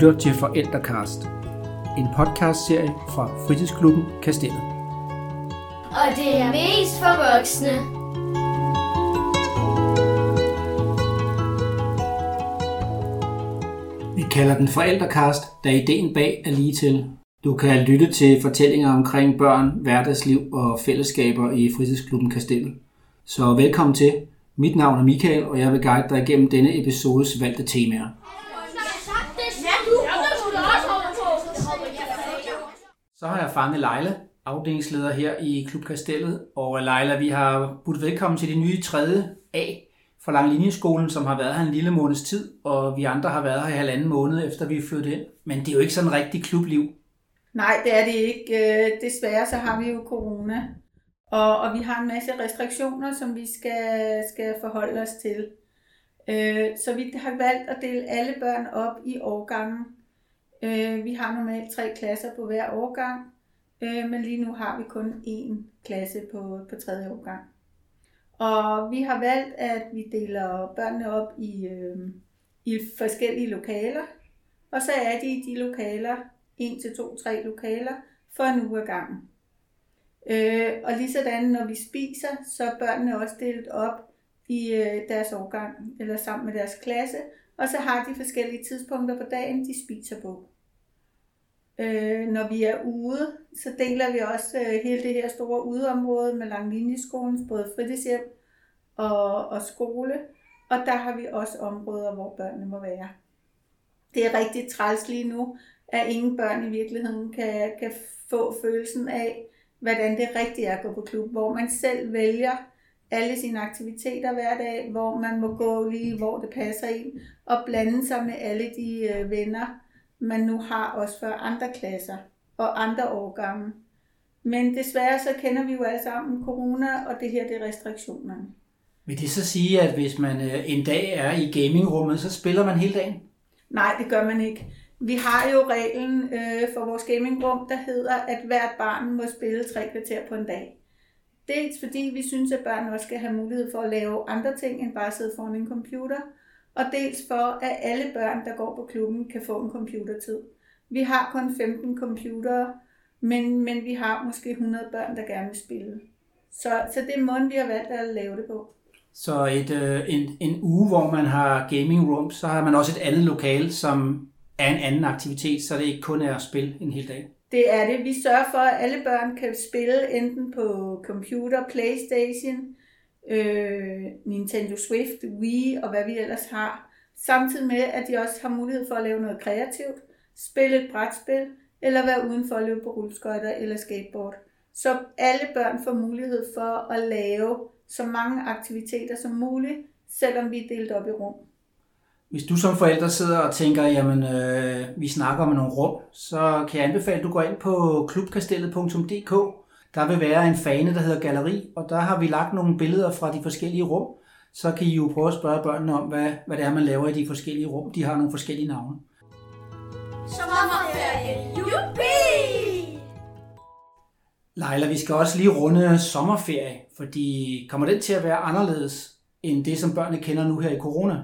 lytter til Forældrecast, en podcastserie fra Fritidsklubben Kastellet. Og det er mest for voksne. Vi kalder den Forældrecast, da ideen bag er lige til. Du kan lytte til fortællinger omkring børn, hverdagsliv og fællesskaber i Fritidsklubben Kastellet. Så velkommen til. Mit navn er Michael, og jeg vil guide dig igennem denne episodes valgte temaer. Så har jeg fanget Leila, afdelingsleder her i Klub Kastellet. Og Leila, vi har budt velkommen til det nye 3. A for Langlinjeskolen, som har været her en lille måneds tid, og vi andre har været her i halvanden måned, efter vi er flyttet ind. Men det er jo ikke sådan rigtig klubliv. Nej, det er det ikke. Øh, desværre så har vi jo corona, og, og vi har en masse restriktioner, som vi skal, skal forholde os til. Øh, så vi har valgt at dele alle børn op i årgangen. Øh, Vi har normalt tre klasser på hver årgang, øh, men lige nu har vi kun én klasse på, på tredje årgang. Og vi har valgt, at vi deler børnene op i, øh, i forskellige lokaler, og så er de i de lokaler, en til to, tre lokaler, for en uge ad gangen. Øh, og lige sådan, når vi spiser, så er børnene også delt op i øh, deres årgang, eller sammen med deres klasse, og så har de forskellige tidspunkter på dagen, de spiser på. Øh, når vi er ude, så deler vi også øh, hele det her store udeområde med Langlinjeskolen, både fritidshjem og, og skole, og der har vi også områder, hvor børnene må være. Det er rigtig træls lige nu, at ingen børn i virkeligheden kan, kan få følelsen af, hvordan det rigtigt er at gå på klub, hvor man selv vælger alle sine aktiviteter hver dag, hvor man må gå lige, hvor det passer ind, og blande sig med alle de øh, venner, man nu har også for andre klasser og andre årgange. Men desværre så kender vi jo alle sammen corona, og det her det er restriktionerne. Vil det så sige, at hvis man øh, en dag er i gamingrummet, så spiller man hele dagen? Nej, det gør man ikke. Vi har jo reglen øh, for vores gamingrum, der hedder, at hvert barn må spille tre kvarter på en dag. Dels fordi vi synes, at børn også skal have mulighed for at lave andre ting end bare sidde foran en computer, og dels for, at alle børn, der går på klubben, kan få en computertid. Vi har kun 15 computere, men, men vi har måske 100 børn, der gerne vil spille. Så, så det er måden, vi har valgt at lave det på. Så et, øh, en, en uge, hvor man har gaming room, så har man også et andet lokal, som er en anden aktivitet, så det ikke kun er at spille en hel dag. Det er det. Vi sørger for, at alle børn kan spille enten på computer, Playstation, øh, Nintendo Swift, Wii og hvad vi ellers har. Samtidig med, at de også har mulighed for at lave noget kreativt, spille et brætspil, eller være udenfor at løbe på rulleskøjter eller skateboard. Så alle børn får mulighed for at lave så mange aktiviteter som muligt, selvom vi er delt op i rum. Hvis du som forælder sidder og tænker, jamen øh, vi snakker om nogle rum, så kan jeg anbefale, at du går ind på klubkastellet.dk. Der vil være en fane, der hedder galleri, og der har vi lagt nogle billeder fra de forskellige rum. Så kan I jo prøve at spørge børnene om, hvad, hvad det er, man laver i de forskellige rum. De har nogle forskellige navne. Sommerferie. Juppie! Leila, vi skal også lige runde sommerferie, fordi kommer den til at være anderledes end det, som børnene kender nu her i corona?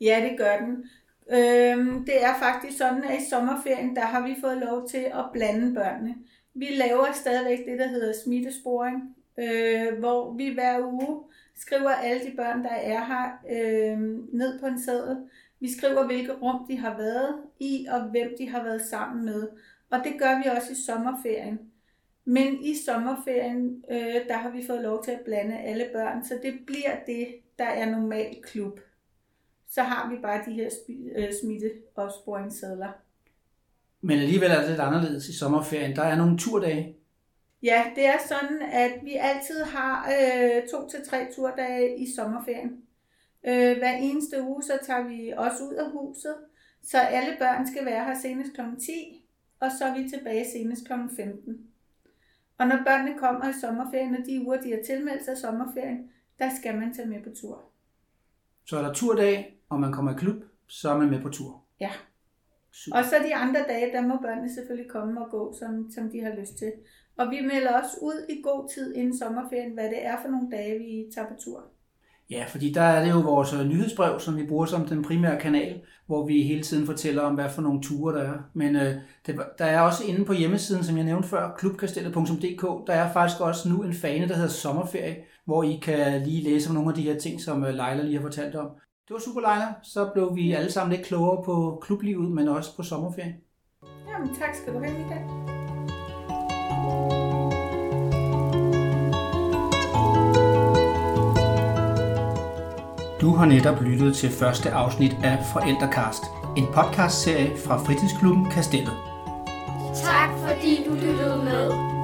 Ja, det gør den. Øhm, det er faktisk sådan, at i sommerferien, der har vi fået lov til at blande børnene. Vi laver stadigvæk det, der hedder smittesporing, øh, hvor vi hver uge skriver alle de børn, der er her, øh, ned på en seddel. Vi skriver, hvilke rum de har været i, og hvem de har været sammen med. Og det gør vi også i sommerferien. Men i sommerferien, øh, der har vi fået lov til at blande alle børn, så det bliver det, der er normal klub. Så har vi bare de her øh, smitteopsporingssedler. Men alligevel er det lidt anderledes i sommerferien. Der er nogle turdage. Ja, det er sådan, at vi altid har øh, to til tre turdage i sommerferien. Øh, hver eneste uge, så tager vi også ud af huset, så alle børn skal være her senest kl. 10, og så er vi tilbage senest kl. 15. Og når børnene kommer i sommerferien, og de uger, de har tilmeldt sig sommerferien, der skal man tage med på tur. Så er der turdag, og man kommer i klub, så er man med på tur. Ja. Super. Og så de andre dage, der må børnene selvfølgelig komme og gå, som, som de har lyst til. Og vi melder også ud i god tid inden sommerferien, hvad det er for nogle dage, vi tager på tur. Ja, fordi der er det jo vores øh, nyhedsbrev, som vi bruger som den primære kanal, hvor vi hele tiden fortæller om, hvad for nogle ture der er. Men øh, det, der er også inde på hjemmesiden, som jeg nævnte før, klubkastellet.dk, der er faktisk også nu en fane, der hedder sommerferie, hvor I kan lige læse om nogle af de her ting, som øh, Leila lige har fortalt om. Det var super, Leila. Så blev vi alle sammen lidt klogere på klublivet, men også på sommerferien. Jamen, tak skal du have, Michael. Du har netop lyttet til første afsnit af Forældrekast, en podcastserie fra fritidsklubben Kastellet. Tak fordi du lyttede med.